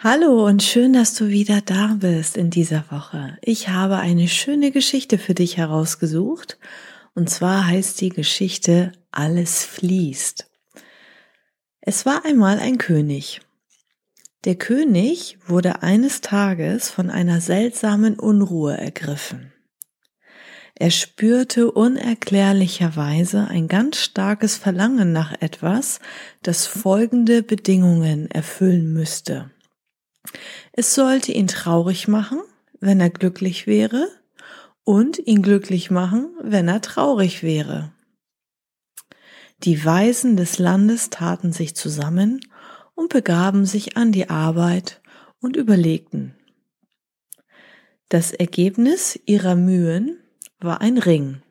Hallo und schön, dass du wieder da bist in dieser Woche. Ich habe eine schöne Geschichte für dich herausgesucht. Und zwar heißt die Geschichte Alles fließt. Es war einmal ein König. Der König wurde eines Tages von einer seltsamen Unruhe ergriffen. Er spürte unerklärlicherweise ein ganz starkes Verlangen nach etwas, das folgende Bedingungen erfüllen müsste. Es sollte ihn traurig machen, wenn er glücklich wäre, und ihn glücklich machen, wenn er traurig wäre. Die Weisen des Landes taten sich zusammen und begaben sich an die Arbeit und überlegten. Das Ergebnis ihrer Mühen war ein Ring,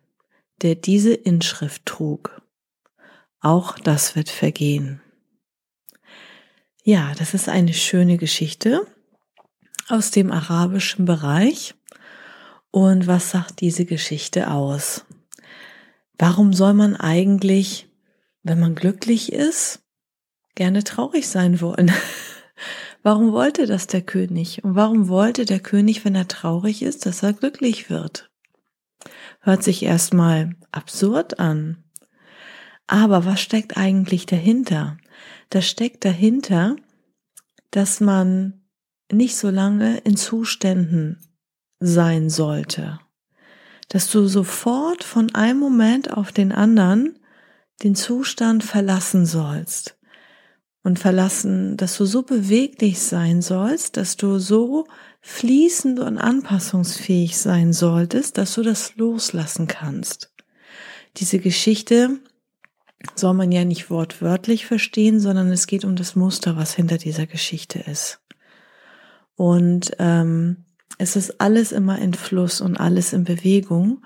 der diese Inschrift trug. Auch das wird vergehen. Ja, das ist eine schöne Geschichte aus dem arabischen Bereich. Und was sagt diese Geschichte aus? Warum soll man eigentlich, wenn man glücklich ist, gerne traurig sein wollen? warum wollte das der König? Und warum wollte der König, wenn er traurig ist, dass er glücklich wird? Hört sich erstmal absurd an. Aber was steckt eigentlich dahinter? das steckt dahinter, dass man nicht so lange in Zuständen sein sollte. Dass du sofort von einem Moment auf den anderen den Zustand verlassen sollst. Und verlassen, dass du so beweglich sein sollst, dass du so fließend und anpassungsfähig sein solltest, dass du das loslassen kannst. Diese Geschichte soll man ja nicht wortwörtlich verstehen, sondern es geht um das Muster, was hinter dieser Geschichte ist. Und ähm, es ist alles immer in Fluss und alles in Bewegung.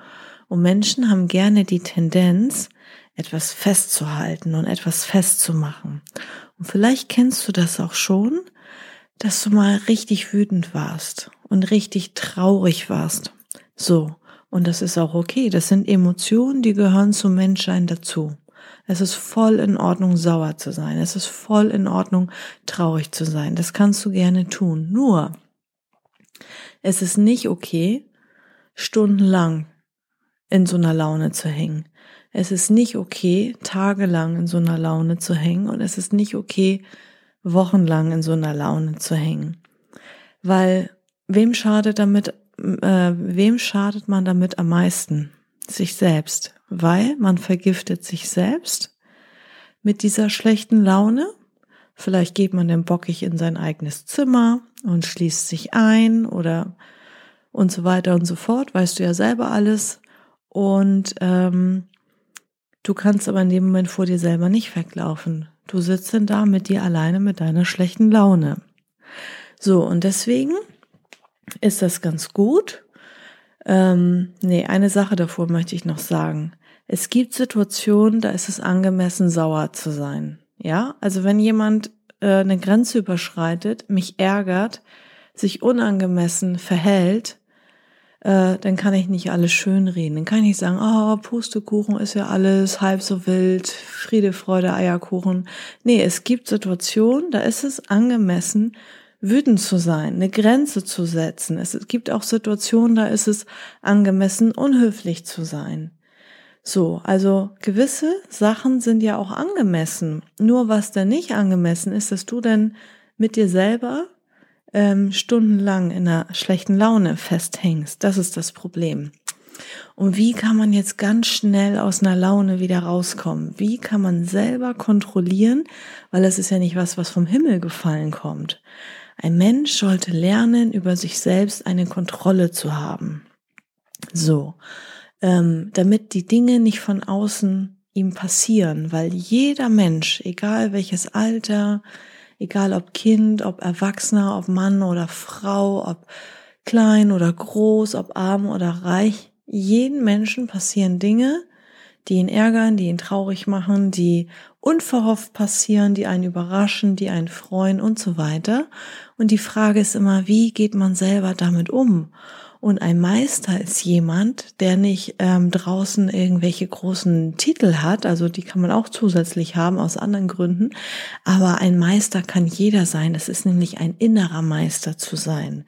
Und Menschen haben gerne die Tendenz, etwas festzuhalten und etwas festzumachen. Und vielleicht kennst du das auch schon, dass du mal richtig wütend warst und richtig traurig warst. So. Und das ist auch okay. Das sind Emotionen, die gehören zum Menschsein dazu. Es ist voll in Ordnung, sauer zu sein. Es ist voll in Ordnung, traurig zu sein. Das kannst du gerne tun. Nur, es ist nicht okay, stundenlang in so einer Laune zu hängen. Es ist nicht okay, tagelang in so einer Laune zu hängen. Und es ist nicht okay, wochenlang in so einer Laune zu hängen. Weil wem schadet damit, äh, wem schadet man damit am meisten? Sich selbst weil man vergiftet sich selbst mit dieser schlechten Laune. Vielleicht geht man dann bockig in sein eigenes Zimmer und schließt sich ein oder und so weiter und so fort, weißt du ja selber alles. Und ähm, du kannst aber in dem Moment vor dir selber nicht weglaufen. Du sitzt denn da mit dir alleine mit deiner schlechten Laune. So, und deswegen ist das ganz gut. Ähm, nee, eine Sache davor möchte ich noch sagen. Es gibt Situationen, da ist es angemessen, sauer zu sein. Ja, also wenn jemand äh, eine Grenze überschreitet, mich ärgert, sich unangemessen verhält, äh, dann kann ich nicht alles schönreden. Dann kann ich nicht sagen, oh, Pustekuchen ist ja alles halb so wild, Friede, Freude, Eierkuchen. Nee, es gibt Situationen, da ist es angemessen, wütend zu sein, eine Grenze zu setzen. Es gibt auch Situationen, da ist es angemessen, unhöflich zu sein. So, also gewisse Sachen sind ja auch angemessen. Nur was da nicht angemessen ist, dass du dann mit dir selber ähm, stundenlang in einer schlechten Laune festhängst. Das ist das Problem. Und wie kann man jetzt ganz schnell aus einer Laune wieder rauskommen? Wie kann man selber kontrollieren? Weil das ist ja nicht was, was vom Himmel gefallen kommt. Ein Mensch sollte lernen, über sich selbst eine Kontrolle zu haben. So ähm, damit die Dinge nicht von außen ihm passieren, weil jeder Mensch, egal welches Alter, egal ob Kind, ob Erwachsener, ob Mann oder Frau, ob klein oder groß, ob arm oder reich, jeden Menschen passieren Dinge, die ihn ärgern, die ihn traurig machen, die unverhofft passieren, die einen überraschen, die einen freuen und so weiter. Und die Frage ist immer, wie geht man selber damit um? Und ein Meister ist jemand, der nicht ähm, draußen irgendwelche großen Titel hat, also die kann man auch zusätzlich haben aus anderen Gründen, aber ein Meister kann jeder sein. Es ist nämlich ein innerer Meister zu sein.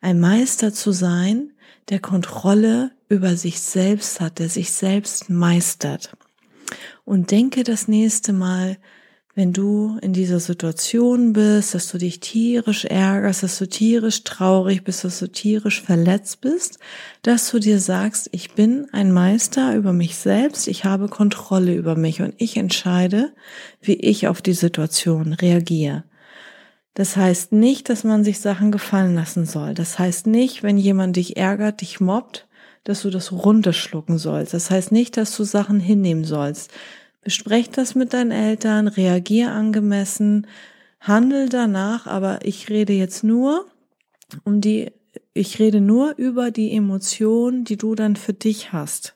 Ein Meister zu sein, der Kontrolle über sich selbst hat, der sich selbst meistert. Und denke das nächste Mal, wenn du in dieser Situation bist, dass du dich tierisch ärgerst, dass du tierisch traurig bist, dass du tierisch verletzt bist, dass du dir sagst, ich bin ein Meister über mich selbst, ich habe Kontrolle über mich und ich entscheide, wie ich auf die Situation reagiere. Das heißt nicht, dass man sich Sachen gefallen lassen soll. Das heißt nicht, wenn jemand dich ärgert, dich mobbt, dass du das runterschlucken sollst. Das heißt nicht, dass du Sachen hinnehmen sollst. Besprech das mit deinen Eltern, reagier angemessen, handel danach, aber ich rede jetzt nur um die, ich rede nur über die Emotionen, die du dann für dich hast.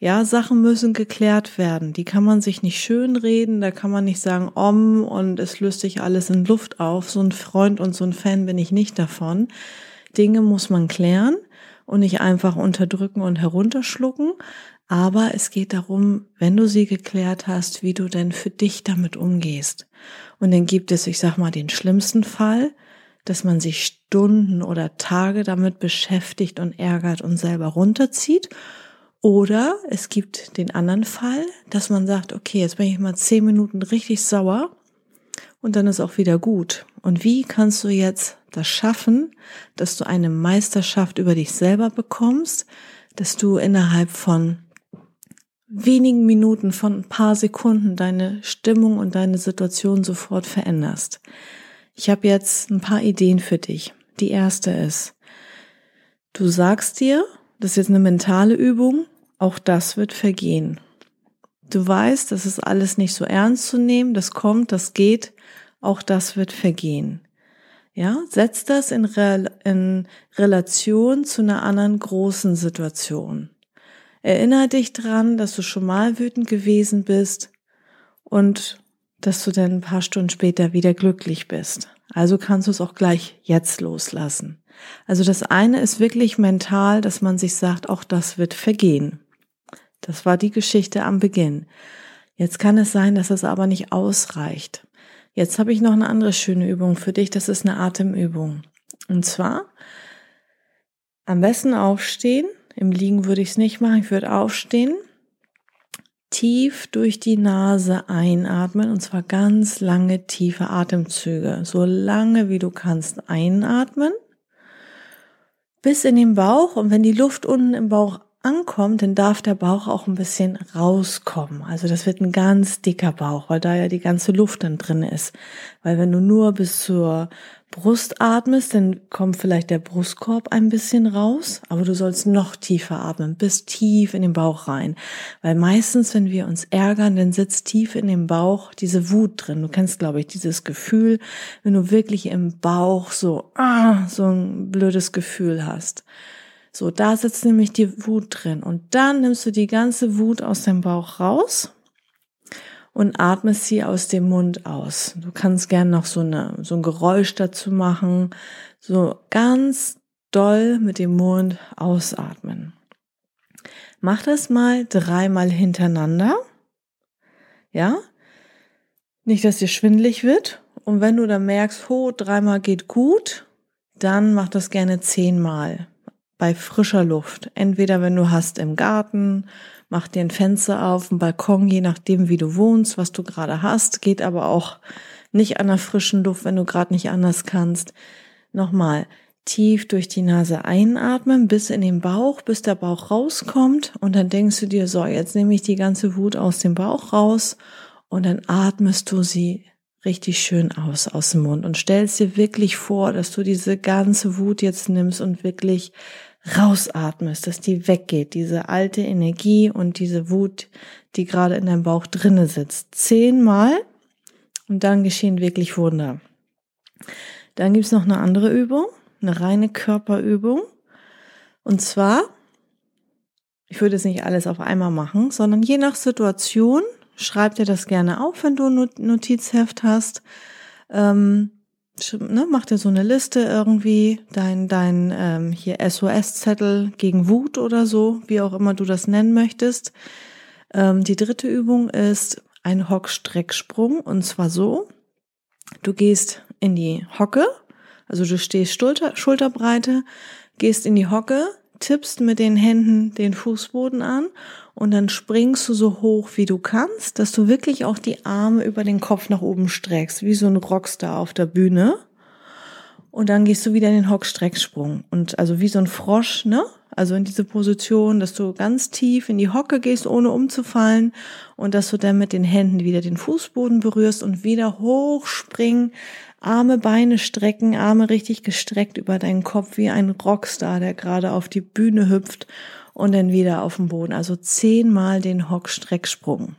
Ja, Sachen müssen geklärt werden. Die kann man sich nicht schön reden, da kann man nicht sagen, om und es löst sich alles in Luft auf. So ein Freund und so ein Fan bin ich nicht davon. Dinge muss man klären und nicht einfach unterdrücken und herunterschlucken. Aber es geht darum, wenn du sie geklärt hast, wie du denn für dich damit umgehst. Und dann gibt es, ich sag mal, den schlimmsten Fall, dass man sich Stunden oder Tage damit beschäftigt und ärgert und selber runterzieht. Oder es gibt den anderen Fall, dass man sagt, okay, jetzt bin ich mal zehn Minuten richtig sauer und dann ist auch wieder gut. Und wie kannst du jetzt das schaffen, dass du eine Meisterschaft über dich selber bekommst, dass du innerhalb von wenigen Minuten, von ein paar Sekunden deine Stimmung und deine Situation sofort veränderst. Ich habe jetzt ein paar Ideen für dich. Die erste ist, du sagst dir, das ist jetzt eine mentale Übung, auch das wird vergehen. Du weißt, das ist alles nicht so ernst zu nehmen, das kommt, das geht, auch das wird vergehen. Ja, setz das in, Re in Relation zu einer anderen großen Situation. Erinner dich dran, dass du schon mal wütend gewesen bist und dass du dann ein paar Stunden später wieder glücklich bist. Also kannst du es auch gleich jetzt loslassen. Also das eine ist wirklich mental, dass man sich sagt, auch das wird vergehen. Das war die Geschichte am Beginn. Jetzt kann es sein, dass es aber nicht ausreicht. Jetzt habe ich noch eine andere schöne Übung für dich. Das ist eine Atemübung. Und zwar am besten aufstehen im Liegen würde ich es nicht machen. Ich würde aufstehen, tief durch die Nase einatmen und zwar ganz lange tiefe Atemzüge. So lange wie du kannst einatmen bis in den Bauch und wenn die Luft unten im Bauch ankommt, dann darf der Bauch auch ein bisschen rauskommen. Also das wird ein ganz dicker Bauch, weil da ja die ganze Luft dann drin ist. Weil wenn du nur bis zur Brust atmest, dann kommt vielleicht der Brustkorb ein bisschen raus, aber du sollst noch tiefer atmen, bis tief in den Bauch rein. Weil meistens, wenn wir uns ärgern, dann sitzt tief in dem Bauch diese Wut drin. Du kennst, glaube ich, dieses Gefühl, wenn du wirklich im Bauch so, ah, so ein blödes Gefühl hast. So, da sitzt nämlich die Wut drin. Und dann nimmst du die ganze Wut aus dem Bauch raus und atmest sie aus dem Mund aus. Du kannst gern noch so, eine, so ein Geräusch dazu machen. So ganz doll mit dem Mund ausatmen. Mach das mal dreimal hintereinander. Ja? Nicht, dass dir schwindlig wird. Und wenn du dann merkst, ho, dreimal geht gut, dann mach das gerne zehnmal bei frischer Luft. Entweder wenn du hast im Garten mach dir ein Fenster auf, ein Balkon, je nachdem, wie du wohnst, was du gerade hast. Geht aber auch nicht an der frischen Luft, wenn du gerade nicht anders kannst. Nochmal tief durch die Nase einatmen, bis in den Bauch, bis der Bauch rauskommt. Und dann denkst du dir, so, jetzt nehme ich die ganze Wut aus dem Bauch raus. Und dann atmest du sie richtig schön aus, aus dem Mund und stellst dir wirklich vor, dass du diese ganze Wut jetzt nimmst und wirklich rausatmest, dass die weggeht, diese alte Energie und diese Wut, die gerade in deinem Bauch drinne sitzt. Zehnmal und dann geschehen wirklich Wunder. Dann gibt's noch eine andere Übung, eine reine Körperübung. Und zwar, ich würde es nicht alles auf einmal machen, sondern je nach Situation, schreib dir das gerne auf, wenn du ein Notizheft hast. Ähm, ne, mach dir so eine Liste irgendwie, dein, dein ähm, hier SOS-Zettel gegen Wut oder so, wie auch immer du das nennen möchtest. Ähm, die dritte Übung ist ein Hockstrecksprung und zwar so, du gehst in die Hocke, also du stehst Schulter, Schulterbreite, gehst in die Hocke, tippst mit den Händen den Fußboden an und dann springst du so hoch wie du kannst, dass du wirklich auch die Arme über den Kopf nach oben streckst, wie so ein Rockstar auf der Bühne. Und dann gehst du wieder in den Hockstrecksprung und also wie so ein Frosch, ne? Also in diese Position, dass du ganz tief in die Hocke gehst, ohne umzufallen und dass du dann mit den Händen wieder den Fußboden berührst und wieder hochspringen, Arme, Beine strecken, Arme richtig gestreckt über deinen Kopf wie ein Rockstar, der gerade auf die Bühne hüpft und dann wieder auf den Boden. Also zehnmal den Hockstrecksprung.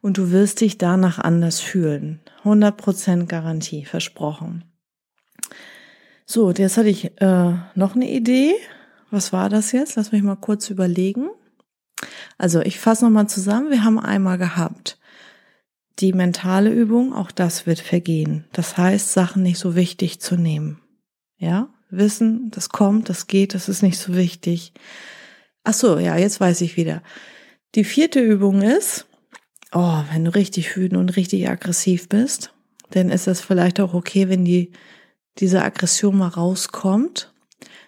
Und du wirst dich danach anders fühlen. 100% Garantie, versprochen. So, jetzt hatte ich äh, noch eine Idee. Was war das jetzt? Lass mich mal kurz überlegen. Also ich fasse nochmal zusammen. Wir haben einmal gehabt die mentale Übung, auch das wird vergehen. Das heißt, Sachen nicht so wichtig zu nehmen. Ja, wissen, das kommt, das geht, das ist nicht so wichtig. Ach so, ja, jetzt weiß ich wieder. Die vierte Übung ist, oh, wenn du richtig wütend und richtig aggressiv bist, dann ist es vielleicht auch okay, wenn die, diese Aggression mal rauskommt.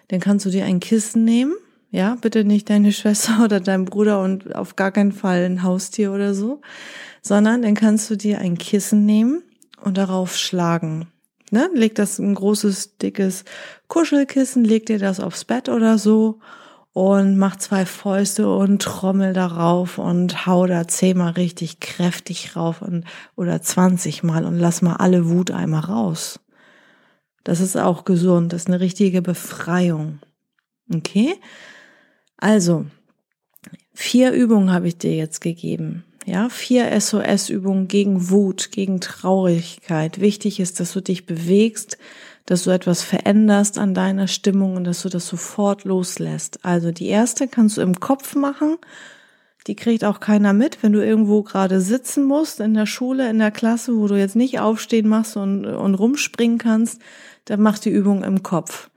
Dann kannst du dir ein Kissen nehmen. Ja, bitte nicht deine Schwester oder dein Bruder und auf gar keinen Fall ein Haustier oder so sondern dann kannst du dir ein Kissen nehmen und darauf schlagen. Ne? Leg das ein großes, dickes Kuschelkissen, leg dir das aufs Bett oder so und mach zwei Fäuste und trommel darauf und hau da zehnmal richtig kräftig rauf und oder zwanzigmal und lass mal alle Wut einmal raus. Das ist auch gesund, das ist eine richtige Befreiung. Okay? Also, vier Übungen habe ich dir jetzt gegeben. Ja, vier SOS-Übungen gegen Wut, gegen Traurigkeit. Wichtig ist, dass du dich bewegst, dass du etwas veränderst an deiner Stimmung und dass du das sofort loslässt. Also die erste kannst du im Kopf machen. Die kriegt auch keiner mit, wenn du irgendwo gerade sitzen musst, in der Schule, in der Klasse, wo du jetzt nicht aufstehen machst und, und rumspringen kannst, dann mach die Übung im Kopf.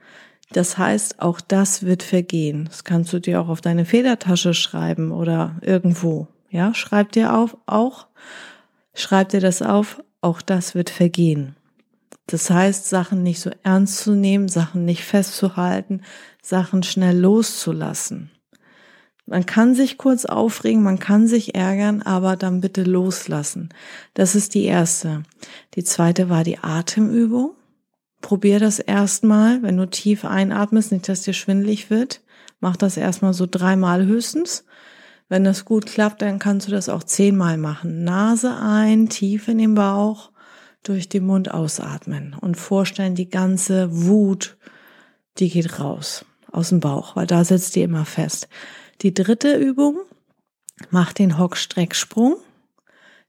Das heißt, auch das wird vergehen. Das kannst du dir auch auf deine Federtasche schreiben oder irgendwo. Ja, schreib dir auf, auch, schreib dir das auf, auch das wird vergehen. Das heißt, Sachen nicht so ernst zu nehmen, Sachen nicht festzuhalten, Sachen schnell loszulassen. Man kann sich kurz aufregen, man kann sich ärgern, aber dann bitte loslassen. Das ist die erste. Die zweite war die Atemübung. Probier das erstmal, wenn du tief einatmest, nicht, dass dir schwindlig wird. Mach das erstmal so dreimal höchstens. Wenn das gut klappt, dann kannst du das auch zehnmal machen. Nase ein, tief in den Bauch, durch den Mund ausatmen und vorstellen, die ganze Wut, die geht raus aus dem Bauch, weil da sitzt die immer fest. Die dritte Übung, mach den Hockstrecksprung,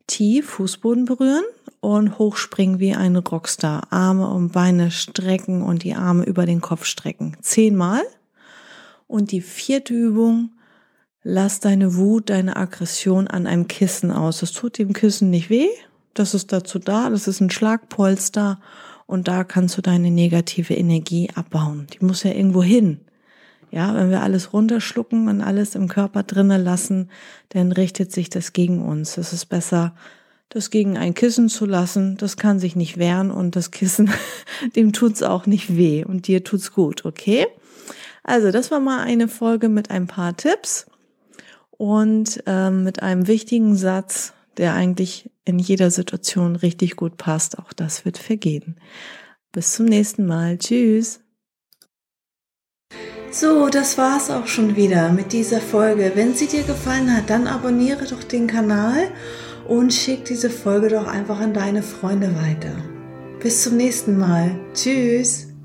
tief Fußboden berühren und hochspringen wie ein Rockstar. Arme und Beine strecken und die Arme über den Kopf strecken. Zehnmal. Und die vierte Übung, Lass deine Wut, deine Aggression an einem Kissen aus. Das tut dem Kissen nicht weh. Das ist dazu da. Das ist ein Schlagpolster. Und da kannst du deine negative Energie abbauen. Die muss ja irgendwo hin. Ja, wenn wir alles runterschlucken und alles im Körper drinnen lassen, dann richtet sich das gegen uns. Es ist besser, das gegen ein Kissen zu lassen. Das kann sich nicht wehren und das Kissen, dem tut's auch nicht weh und dir tut's gut, okay? Also, das war mal eine Folge mit ein paar Tipps und ähm, mit einem wichtigen Satz, der eigentlich in jeder Situation richtig gut passt. Auch das wird vergehen. Bis zum nächsten Mal. Tschüss. So, das war's auch schon wieder mit dieser Folge. Wenn sie dir gefallen hat, dann abonniere doch den Kanal und schick diese Folge doch einfach an deine Freunde weiter. Bis zum nächsten Mal. Tschüss.